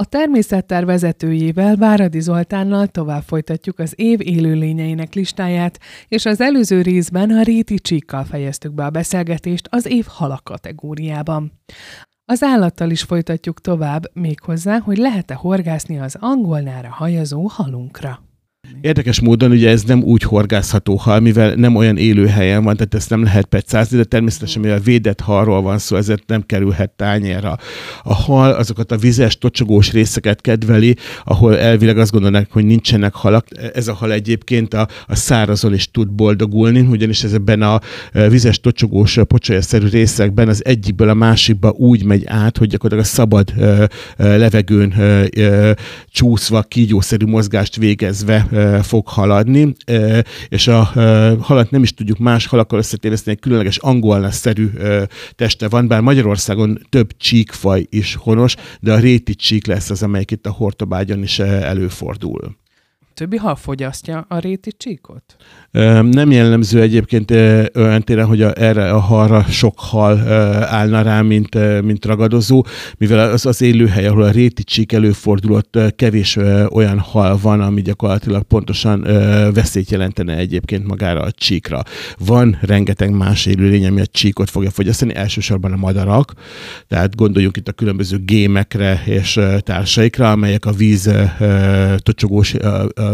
A természettár vezetőjével, Váradi Zoltánnal tovább folytatjuk az év élőlényeinek listáját, és az előző részben a réti csíkkal fejeztük be a beszélgetést az év halak kategóriában. Az állattal is folytatjuk tovább, méghozzá, hogy lehet-e horgászni az angolnára hajazó halunkra. Érdekes módon ugye ez nem úgy horgászható hal, mivel nem olyan élő helyen van, tehát ezt nem lehet pecázni, de természetesen mivel védett halról van szó, ezért nem kerülhet tányérra. A hal azokat a vizes, tocsogós részeket kedveli, ahol elvileg azt gondolnak, hogy nincsenek halak. Ez a hal egyébként a, a szárazon is tud boldogulni, ugyanis ez ebben a vizes, tocsogós, pocsolyaszerű részekben az egyikből a másikba úgy megy át, hogy gyakorlatilag a szabad levegőn csúszva, kígyószerű mozgást végezve fog haladni, és a halat nem is tudjuk más halakkal összetéveszteni, egy különleges angolna-szerű teste van, bár Magyarországon több csíkfaj is honos, de a réti csík lesz az, amelyik itt a Hortobágyon is előfordul többi hal fogyasztja a réti csíkot? Nem jellemző egyébként olyan téren, hogy a, erre a halra sok hal állna rá, mint, mint ragadozó, mivel az az élőhely, ahol a réti csík előfordulott, kevés olyan hal van, ami gyakorlatilag pontosan veszélyt jelentene egyébként magára a csíkra. Van rengeteg más élőlény, ami a csíkot fogja fogyasztani, elsősorban a madarak, tehát gondoljunk itt a különböző gémekre és társaikra, amelyek a víz tocsogós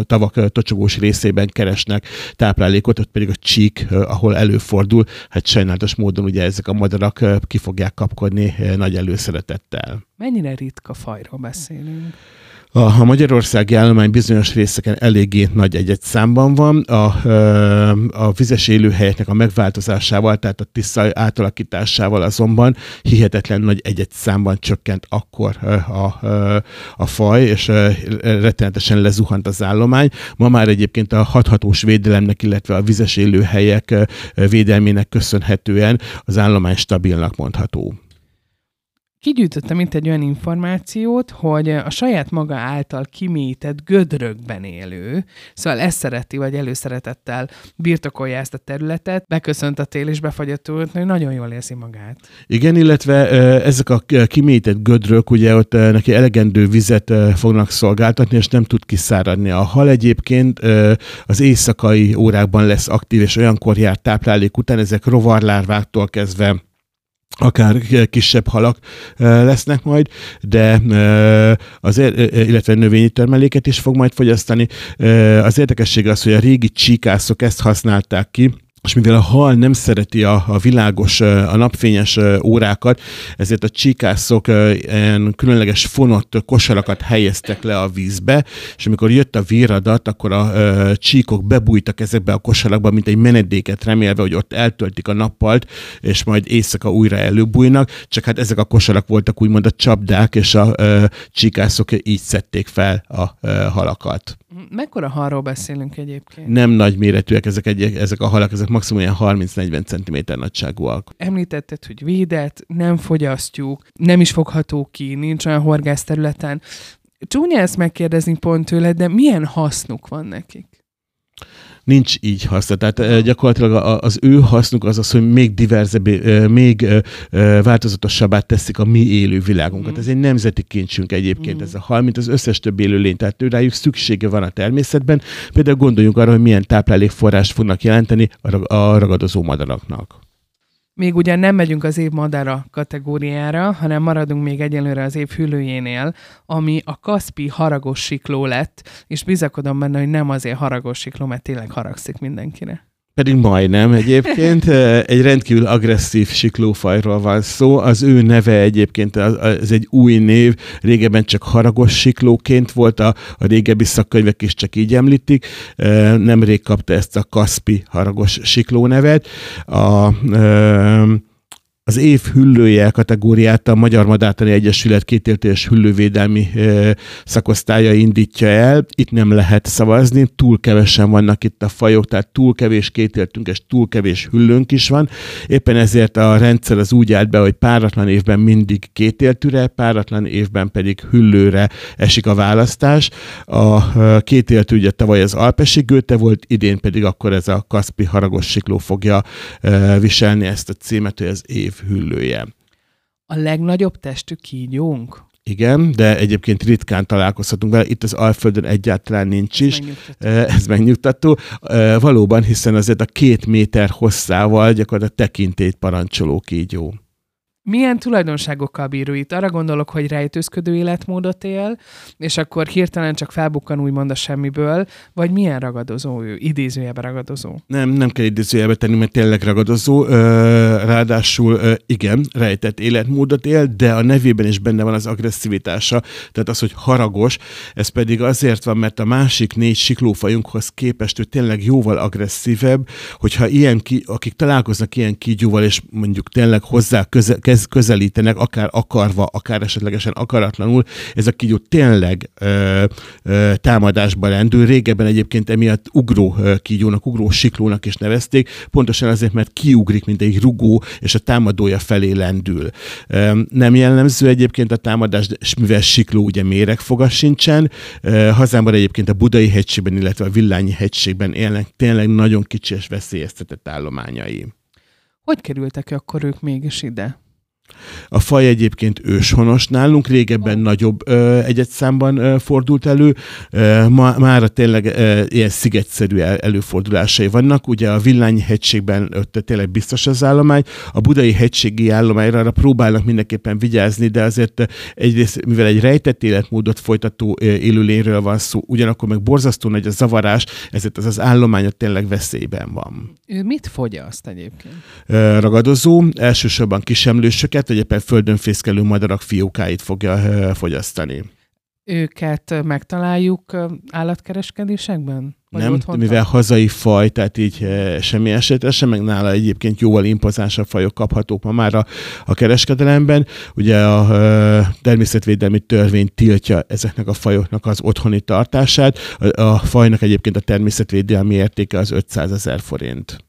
tavak tocsogós részében keresnek táplálékot, ott pedig a csík, ahol előfordul, hát sajnálatos módon ugye ezek a madarak ki fogják kapkodni nagy előszeretettel. Mennyire ritka fajról beszélünk? A, magyarországi állomány bizonyos részeken eléggé nagy egyet számban van. A, a vizes élőhelyeknek a megváltozásával, tehát a Tisza átalakításával azonban hihetetlen nagy egyet számban csökkent akkor a, a, a faj, és rettenetesen lezuhant az állomány. Ma már egyébként a hathatós védelemnek, illetve a vizes élőhelyek védelmének köszönhetően az állomány stabilnak mondható kigyűjtöttem itt egy olyan információt, hogy a saját maga által kimétett gödrökben élő, szóval ezt szereti, vagy előszeretettel birtokolja ezt a területet, beköszönt a tél és befagyott hogy nagyon jól érzi magát. Igen, illetve ezek a kimétett gödrök, ugye ott neki elegendő vizet fognak szolgáltatni, és nem tud kiszáradni. A hal egyébként az éjszakai órákban lesz aktív, és olyankor jár táplálék után, ezek rovarlárváktól kezdve akár kisebb halak lesznek majd, de azért, illetve növényi termeléket is fog majd fogyasztani. Az érdekesség az, hogy a régi csíkászok ezt használták ki, és mivel a hal nem szereti a, a világos, a napfényes órákat, ezért a csíkászok ilyen különleges fonott kosarakat helyeztek le a vízbe, és amikor jött a víradat, akkor a, csíkok bebújtak ezekbe a kosarakba, mint egy menedéket remélve, hogy ott eltöltik a nappalt, és majd éjszaka újra előbújnak, csak hát ezek a kosarak voltak úgymond a csapdák, és a, a csíkászok így szedték fel a, a halakat. Mekkora halról beszélünk egyébként? Nem nagy méretűek ezek, egy, ezek a halak, ezek maximum ilyen 30-40 cm nagyságúak. Említetted, hogy védett, nem fogyasztjuk, nem is fogható ki, nincs olyan horgászterületen. Csúnya ezt megkérdezni pont tőled, de milyen hasznuk van nekik? Nincs így haszna. Tehát gyakorlatilag az ő hasznuk az az, hogy még diverzebb, még változatosabbá teszik a mi élő világunkat. Mm. Ez egy nemzeti kincsünk egyébként mm. ez a hal, mint az összes több élőlény. Tehát rájuk szüksége van a természetben. Például gondoljunk arra, hogy milyen táplálékforrást fognak jelenteni a ragadozó madaraknak. Még ugyan nem megyünk az év madara kategóriára, hanem maradunk még egyelőre az év hüllőjénél, ami a Kaspi haragos sikló lett, és bizakodom benne, hogy nem azért haragos sikló, mert tényleg haragszik mindenkire. Pedig majdnem egyébként. Egy rendkívül agresszív siklófajról van szó. Az ő neve egyébként az egy új név. Régebben csak haragos siklóként volt, a, a régebbi szakkönyvek is csak így említik. Nemrég kapta ezt a Kaspi haragos sikló nevet. A, a az év hüllője kategóriát a Magyar Madártani Egyesület kétéltés hüllővédelmi szakosztálya indítja el. Itt nem lehet szavazni, túl kevesen vannak itt a fajok, tehát túl kevés kétéltünk és túl kevés hüllőnk is van. Éppen ezért a rendszer az úgy állt be, hogy páratlan évben mindig kétéltűre, páratlan évben pedig hüllőre esik a választás. A kétéltű ugye tavaly az Alpesi Göte volt, idén pedig akkor ez a Kaspi Haragos Sikló fogja viselni ezt a címet, hogy az év hüllője. A legnagyobb testű kígyónk? igen, de egyébként ritkán találkozhatunk vele. Itt az Alföldön egyáltalán nincs Ez is. megnyugtató. Ez megnyugtató. Valóban, hiszen azért a két méter hosszával gyakorlatilag tekintélyt parancsoló kígyó. Milyen tulajdonságokkal bíró itt? Arra gondolok, hogy rejtőzködő életmódot él, és akkor hirtelen csak felbukkan úgymond a semmiből, vagy milyen ragadozó ő, idézőjelben ragadozó. Nem, nem kell idézőjelbe tenni, mert tényleg ragadozó. Ráadásul igen, rejtett életmódot él, de a nevében is benne van az agresszivitása, tehát az, hogy haragos, ez pedig azért van, mert a másik négy siklófajunkhoz képest ő tényleg jóval agresszívebb, hogyha ilyen ki, akik találkoznak ilyen kígyóval, és mondjuk tényleg hozzá köze, kez, közelítenek, akár akarva, akár esetlegesen akaratlanul, ez a kígyó tényleg ö, ö, támadásba lendül. Régebben egyébként emiatt ugró kígyónak, ugró siklónak is nevezték, pontosan azért, mert kiugrik, mint egy rugó, és a támadója felé lendül. Ö, nem jellemző egyébként a támadás, mivel sikló ugye méregfoga sincsen, ö, hazámban egyébként a Budai hegységben, illetve a Villányi hegységben élnek tényleg nagyon kicsi és veszélyeztetett állományai. Hogy kerültek akkor ők mégis ide? A faj egyébként őshonos nálunk, régebben nagyobb ö, egyetszámban ö, fordult elő, ö, ma, mára tényleg ö, ilyen szigetszerű el, előfordulásai vannak. Ugye a Villányi hegységben ott tényleg biztos az állomány, a budai hegységi állományra arra próbálnak mindenképpen vigyázni, de azért egyrészt, mivel egy rejtett életmódot folytató ö, élőlényről van szó, ugyanakkor meg borzasztó nagy a zavarás, ezért az az állomány ott tényleg veszélyben van. Ő mit fogyaszt egyébként? Ö, ragadozó, elsősorban kisemlősöket, vagy éppen földön fészkelő madarak fiókáit fogja fogyasztani. Őket megtaláljuk állatkereskedésekben? Vagy nem, otthon mivel hazai faj, tehát így semmi esetre sem, meg nála egyébként jóval impozánsabb fajok kaphatók ma már a, a kereskedelemben. Ugye a e, természetvédelmi törvény tiltja ezeknek a fajoknak az otthoni tartását. A, a fajnak egyébként a természetvédelmi értéke az 500 ezer forint.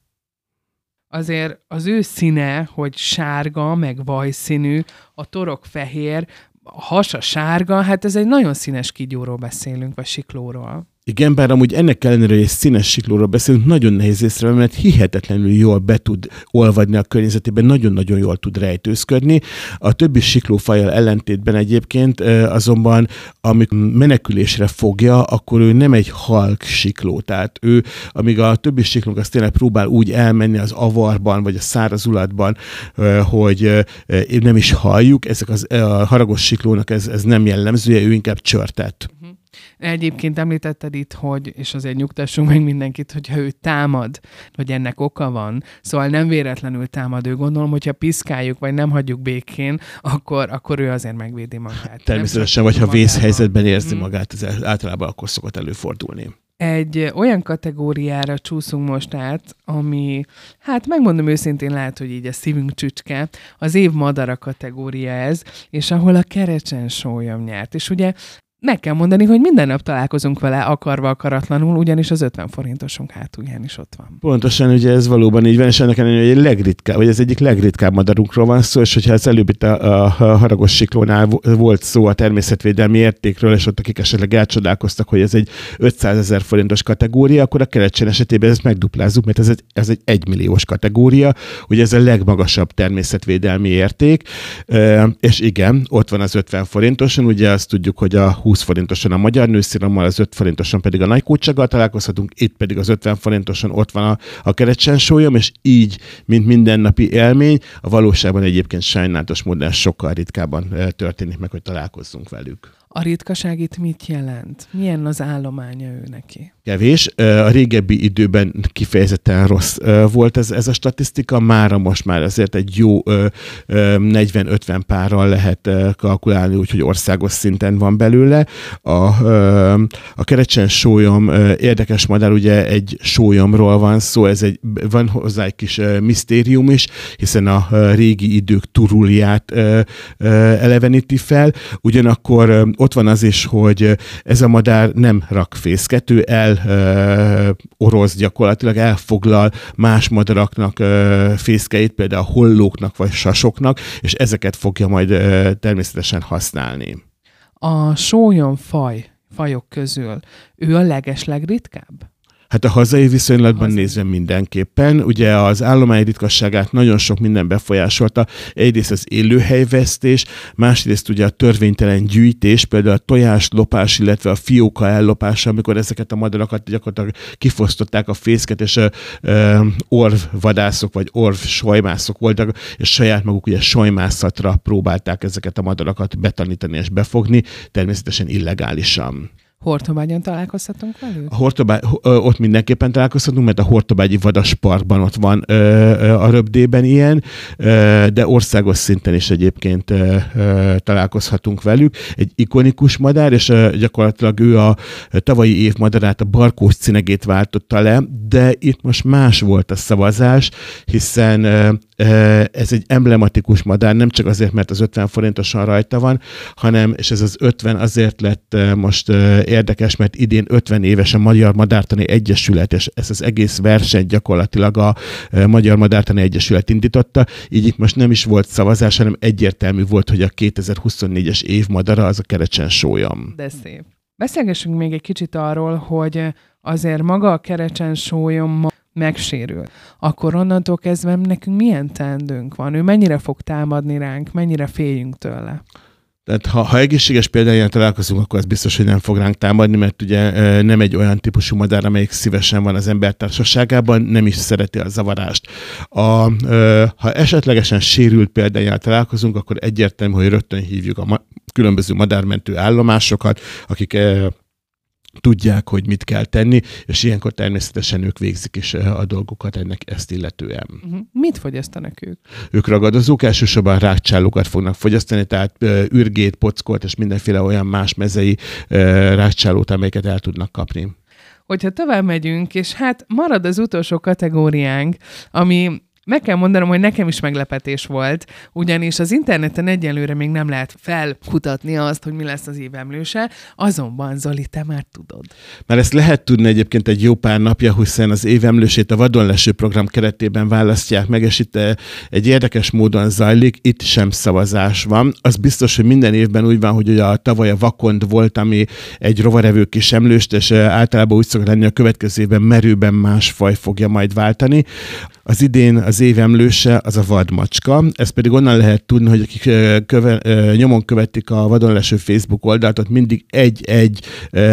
Azért az ő színe, hogy sárga, meg vajszínű, a torok fehér, a hasa sárga, hát ez egy nagyon színes kígyóról beszélünk, vagy siklóról. Igen, bár amúgy ennek ellenére, hogy egy színes siklóról beszélünk, nagyon nehéz észrevenni, mert hihetetlenül jól be tud olvadni a környezetében, nagyon-nagyon jól tud rejtőzködni. A többi siklófajjal ellentétben egyébként azonban, amikor menekülésre fogja, akkor ő nem egy halk sikló. Tehát ő, amíg a többi siklók az tényleg próbál úgy elmenni az avarban, vagy a szárazulatban, hogy nem is halljuk, ezek az, a haragos siklónak ez, ez nem jellemzője, ő inkább csörtett. Egyébként említetted itt, hogy, és azért nyugtassunk meg mindenkit, hogyha ő támad, hogy ennek oka van, szóval nem véletlenül támad ő, gondolom, hogyha piszkáljuk, vagy nem hagyjuk békén, akkor, akkor ő azért megvédi magát. Természetesen, vagy ha vészhelyzetben érzi Mhm. magát, ez általában akkor szokott előfordulni. Egy olyan kategóriára csúszunk most át, ami, hát megmondom őszintén, lehet, hogy így a szívünk csücske, az év madara kategória ez, és ahol a kerecsen sólyom nyert. És ugye meg kell mondani, hogy minden nap találkozunk vele akarva akaratlanul, ugyanis az 50 forintosunk hátulján is ott van. Pontosan, ugye ez valóban így van, és ennek ellenére, hogy legritkább, vagy ez egyik legritkább madarunkról van szó, és hogyha az előbb itt a, a, haragos siklónál vo- volt szó a természetvédelmi értékről, és ott akik esetleg elcsodálkoztak, hogy ez egy 500 ezer forintos kategória, akkor a kerecsen esetében ezt megduplázzuk, mert ez egy, ez egy egymilliós kategória, ugye ez a legmagasabb természetvédelmi érték, és igen, ott van az 50 forintoson, ugye azt tudjuk, hogy a 20 forintoson a magyar nőszírommal, az 5 forintoson pedig a nagykócsaggal találkozhatunk, itt pedig az 50 forintoson ott van a, a kerecsen sólyom, és így, mint mindennapi élmény, a valóságban egyébként sajnálatos módon sokkal ritkábban ö, történik meg, hogy találkozzunk velük. A ritkaság itt mit jelent? Milyen az állománya ő neki? Kevés. A régebbi időben kifejezetten rossz volt ez, ez a statisztika, mára most már azért egy jó ö, ö, 40-50 párral lehet kalkulálni, úgyhogy országos szinten van belőle. A, a kerecsen sólyom érdekes madár, ugye egy sólyomról van szó, ez egy, van hozzá egy kis misztérium is, hiszen a régi idők turulját eleveníti fel, ugyanakkor ott van az is, hogy ez a madár nem rak fészket, ő el ö, oroz gyakorlatilag, elfoglal más madaraknak ö, fészkeit, például hollóknak vagy sasoknak, és ezeket fogja majd ö, természetesen használni. A sólyom faj, fajok közül ő a legeslegritkább? Hát a hazai viszonylatban hazai. nézve mindenképpen. Ugye az állomány ritkasságát nagyon sok minden befolyásolta. Egyrészt az élőhelyvesztés, másrészt ugye a törvénytelen gyűjtés, például a tojás lopás, illetve a fióka ellopása, amikor ezeket a madarakat gyakorlatilag kifosztották a fészket, és uh, orvvadászok vagy orv sajmászok voltak, és saját maguk ugye sajmászatra próbálták ezeket a madarakat betanítani és befogni, természetesen illegálisan. Hortobágyon találkozhatunk velük? A Hortobágy, ott mindenképpen találkozhatunk, mert a Hortobágyi Vadasparkban ott van ö, a röbdében ilyen, ö, de országos szinten is egyébként ö, ö, találkozhatunk velük. Egy ikonikus madár, és ö, gyakorlatilag ő a tavalyi év madarát, a barkós cinegét váltotta le, de itt most más volt a szavazás, hiszen ö, ez egy emblematikus madár, nem csak azért, mert az 50 forintosan rajta van, hanem, és ez az 50 azért lett most érdekes, mert idén 50 éves a Magyar Madártani Egyesület, és ez az egész verseny gyakorlatilag a Magyar Madártani Egyesület indította, így itt most nem is volt szavazás, hanem egyértelmű volt, hogy a 2024-es év madara az a kerecsen sólyom. De szép. Beszélgessünk még egy kicsit arról, hogy azért maga a kerecsen sólyom megsérül, akkor onnantól kezdve nekünk milyen teendőnk van? Ő mennyire fog támadni ránk, mennyire féljünk tőle? Tehát ha, ha egészséges példányán találkozunk, akkor az biztos, hogy nem fog ránk támadni, mert ugye nem egy olyan típusú madár, amelyik szívesen van az ember társaságában, nem is szereti a zavarást. A, ha esetlegesen sérült példányán találkozunk, akkor egyértelmű, hogy rögtön hívjuk a ma- különböző madármentő állomásokat, akik tudják, hogy mit kell tenni, és ilyenkor természetesen ők végzik is eh, a dolgokat ennek ezt illetően. Uh-huh. Mit fogyasztanak ők? Ők ragadozók, elsősorban rákcsálókat fognak fogyasztani, tehát uh, ürgét, pockolt és mindenféle olyan más mezei uh, rákcsálót, amelyeket el tudnak kapni hogyha tovább megyünk, és hát marad az utolsó kategóriánk, ami meg kell mondanom, hogy nekem is meglepetés volt, ugyanis az interneten egyelőre még nem lehet felkutatni azt, hogy mi lesz az évemlőse, azonban Zoli, te már tudod. Mert ezt lehet tudni egyébként egy jó pár napja, hiszen az évemlősét a vadonleső program keretében választják meg, és itt eh, egy érdekes módon zajlik, itt sem szavazás van. Az biztos, hogy minden évben úgy van, hogy a tavaly a vakond volt, ami egy rovarevő kis emlőst, és eh, általában úgy szokott lenni, a következő évben merőben más faj fogja majd váltani. Az idén az év emlőse az a vadmacska, ezt pedig onnan lehet tudni, hogy akik köve, nyomon követik a vadonleső Facebook oldalt, ott mindig egy-egy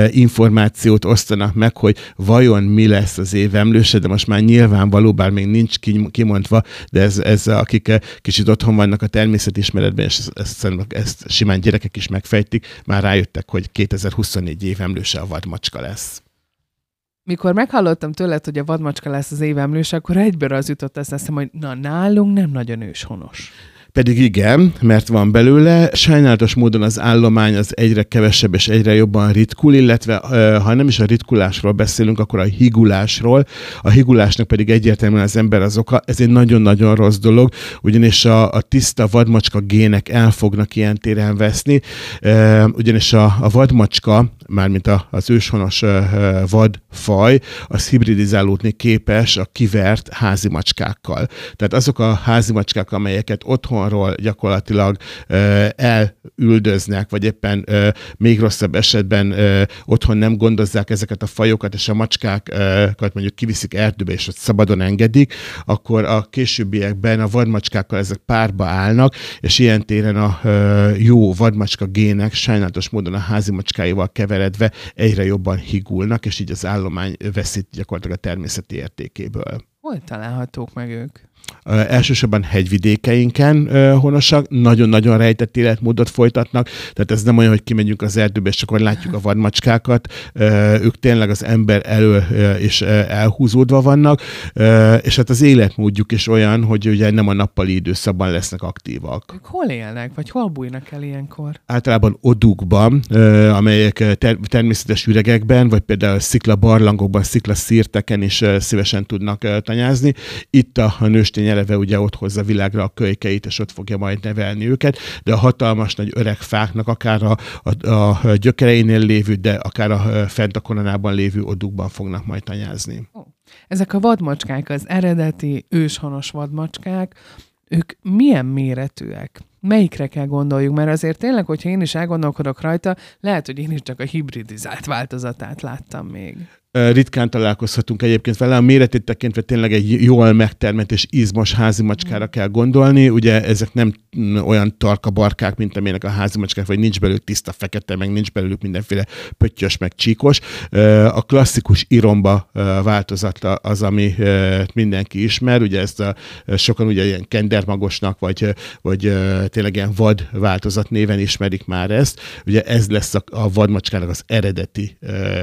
információt osztanak meg, hogy vajon mi lesz az év emlőse, de most már nyilvánvaló, bár még nincs kimondva, de ez, ez akik kicsit otthon vannak a természetismeretben, és ezt, ezt, ezt simán gyerekek is megfejtik, már rájöttek, hogy 2024 év emlőse a vadmacska lesz mikor meghallottam tőled, hogy a vadmacska lesz az évemlős, akkor egyből az jutott eszem, hogy na, nálunk nem nagyon őshonos. Pedig igen, mert van belőle. Sajnálatos módon az állomány az egyre kevesebb és egyre jobban ritkul, illetve ha nem is a ritkulásról beszélünk, akkor a higulásról. A higulásnak pedig egyértelműen az ember az oka. Ez egy nagyon-nagyon rossz dolog, ugyanis a, a tiszta vadmacska gének el fognak ilyen téren veszni, ugyanis a, a vadmacska, mármint a, az őshonos vadfaj, az hibridizálódni képes a kivert házi macskákkal. Tehát azok a házi macskák, amelyeket otthon otthonról gyakorlatilag elüldöznek, vagy éppen még rosszabb esetben otthon nem gondozzák ezeket a fajokat, és a macskákat mondjuk kiviszik erdőbe, és ott szabadon engedik, akkor a későbbiekben a vadmacskákkal ezek párba állnak, és ilyen téren a jó vadmacska gének sajnálatos módon a házi macskáival keveredve egyre jobban higulnak, és így az állomány veszít gyakorlatilag a természeti értékéből. Hol találhatók meg ők? Elsősorban hegyvidékeinken honosak, nagyon-nagyon rejtett életmódot folytatnak, tehát ez nem olyan, hogy kimegyünk az erdőbe, és akkor látjuk a vadmacskákat, ők tényleg az ember elől és elhúzódva vannak, és hát az életmódjuk is olyan, hogy ugye nem a nappali időszakban lesznek aktívak. Ők hol élnek, vagy hol bújnak el ilyenkor? Általában odukban, amelyek ter- természetes üregekben, vagy például szikla barlangokban, szikla szírteken is szívesen tudnak tanyázni. Itt a nőstény eleve ugye ott hozza világra a kölykeit, és ott fogja majd nevelni őket, de a hatalmas nagy öreg fáknak akár a, a, a gyökereinél lévő, de akár a fent a koronában lévő odukban fognak majd tanyázni. Ezek a vadmacskák, az eredeti őshonos vadmacskák, ők milyen méretűek? Melyikre kell gondoljuk, mert azért tényleg, hogyha én is elgondolkodok rajta, lehet, hogy én is csak a hibridizált változatát láttam még ritkán találkozhatunk egyébként vele. A méretét tekintve tényleg egy jól megtermett és izmos házi macskára kell gondolni. Ugye ezek nem olyan tarka barkák, mint amilyenek a házi macskák, vagy nincs belőlük tiszta fekete, meg nincs belőlük mindenféle pöttyös, meg csíkos. A klasszikus iromba változata az, ami mindenki ismer. Ugye ezt a, sokan ugye ilyen kendermagosnak, vagy, vagy tényleg ilyen vad változat néven ismerik már ezt. Ugye ez lesz a, a vadmacskának az eredeti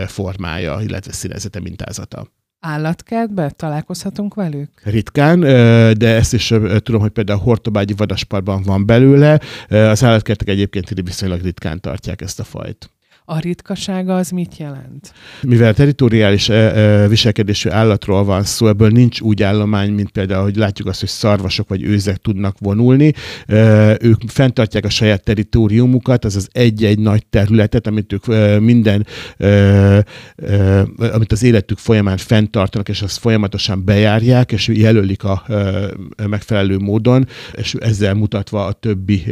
formája, illetve színezete, mintázata. Állatkertbe találkozhatunk velük? Ritkán, de ezt is tudom, hogy például a Hortobágyi vadasparban van belőle. Az állatkertek egyébként viszonylag ritkán tartják ezt a fajt. A ritkasága az mit jelent? Mivel teritoriális viselkedésű állatról van szó, ebből nincs úgy állomány, mint például, hogy látjuk azt, hogy szarvasok vagy őzek tudnak vonulni. Ők fenntartják a saját teritoriumukat, az az egy-egy nagy területet, amit ők minden, amit az életük folyamán fenntartanak, és azt folyamatosan bejárják, és jelölik a megfelelő módon, és ezzel mutatva a többi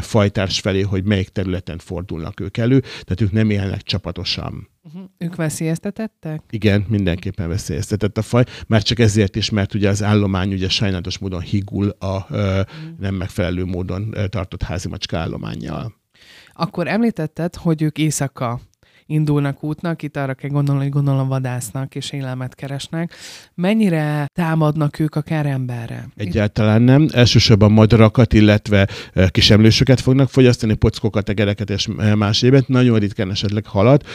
fajtárs felé, hogy melyik területen fordulnak ők elő. Tehát ők nem nem élnek csapatosan. Uh-huh. Ők veszélyeztetettek? Igen, mindenképpen veszélyeztetett a faj, már csak ezért is, mert ugye az állomány ugye sajnálatos módon higul a ö, uh-huh. nem megfelelő módon tartott házi macska állományjal. Akkor említetted, hogy ők éjszaka indulnak útnak, itt arra kell gondolni, hogy gondolom vadásznak és élelmet keresnek. Mennyire támadnak ők akár emberre? Egyáltalán nem. Elsősorban madarakat, illetve kisemlősöket fognak fogyasztani, pockokat, egereket és más évet. Nagyon ritkán esetleg halat,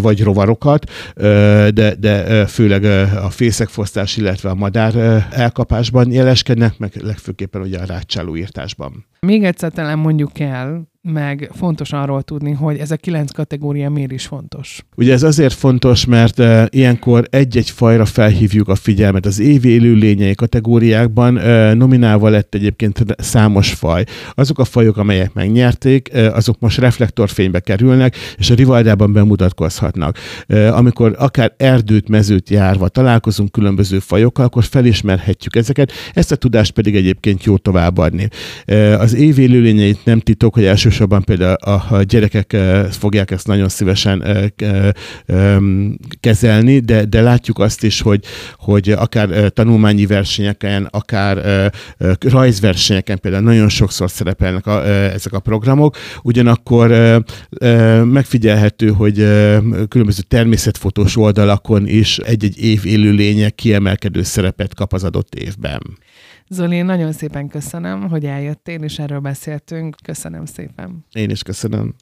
vagy rovarokat, de, de főleg a fészekfosztás, illetve a madár elkapásban jeleskednek, meg legfőképpen ugye a rácsáló írtásban. Még egyszer talán mondjuk el, meg fontos arról tudni, hogy ez a kilenc kategória miért is fontos. Ugye ez azért fontos, mert uh, ilyenkor egy-egy fajra felhívjuk a figyelmet. Az évi élőlényei kategóriákban uh, nominálva lett egyébként számos faj. Azok a fajok, amelyek megnyerték, uh, azok most reflektorfénybe kerülnek, és a rivaldában bemutatkozhatnak. Uh, amikor akár erdőt, mezőt járva találkozunk különböző fajokkal, akkor felismerhetjük ezeket, ezt a tudást pedig egyébként jó továbbadni. Uh, az évi élőlényeit nem titok, hogy első elsősorban például a, gyerekek uh, fogják ezt nagyon szívesen um, kezelni, de, de látjuk azt is, hogy, hogy akár uh, tanulmányi versenyeken, akár rajzversenyeken például nagyon sokszor szerepelnek a, ezek a programok, ugyanakkor megfigyelhető, hogy különböző természetfotós oldalakon is egy-egy év élőlénye kiemelkedő szerepet kap az adott évben. Zoli, nagyon szépen köszönöm, hogy eljöttél, és erről beszéltünk. Köszönöm szépen. Én is köszönöm.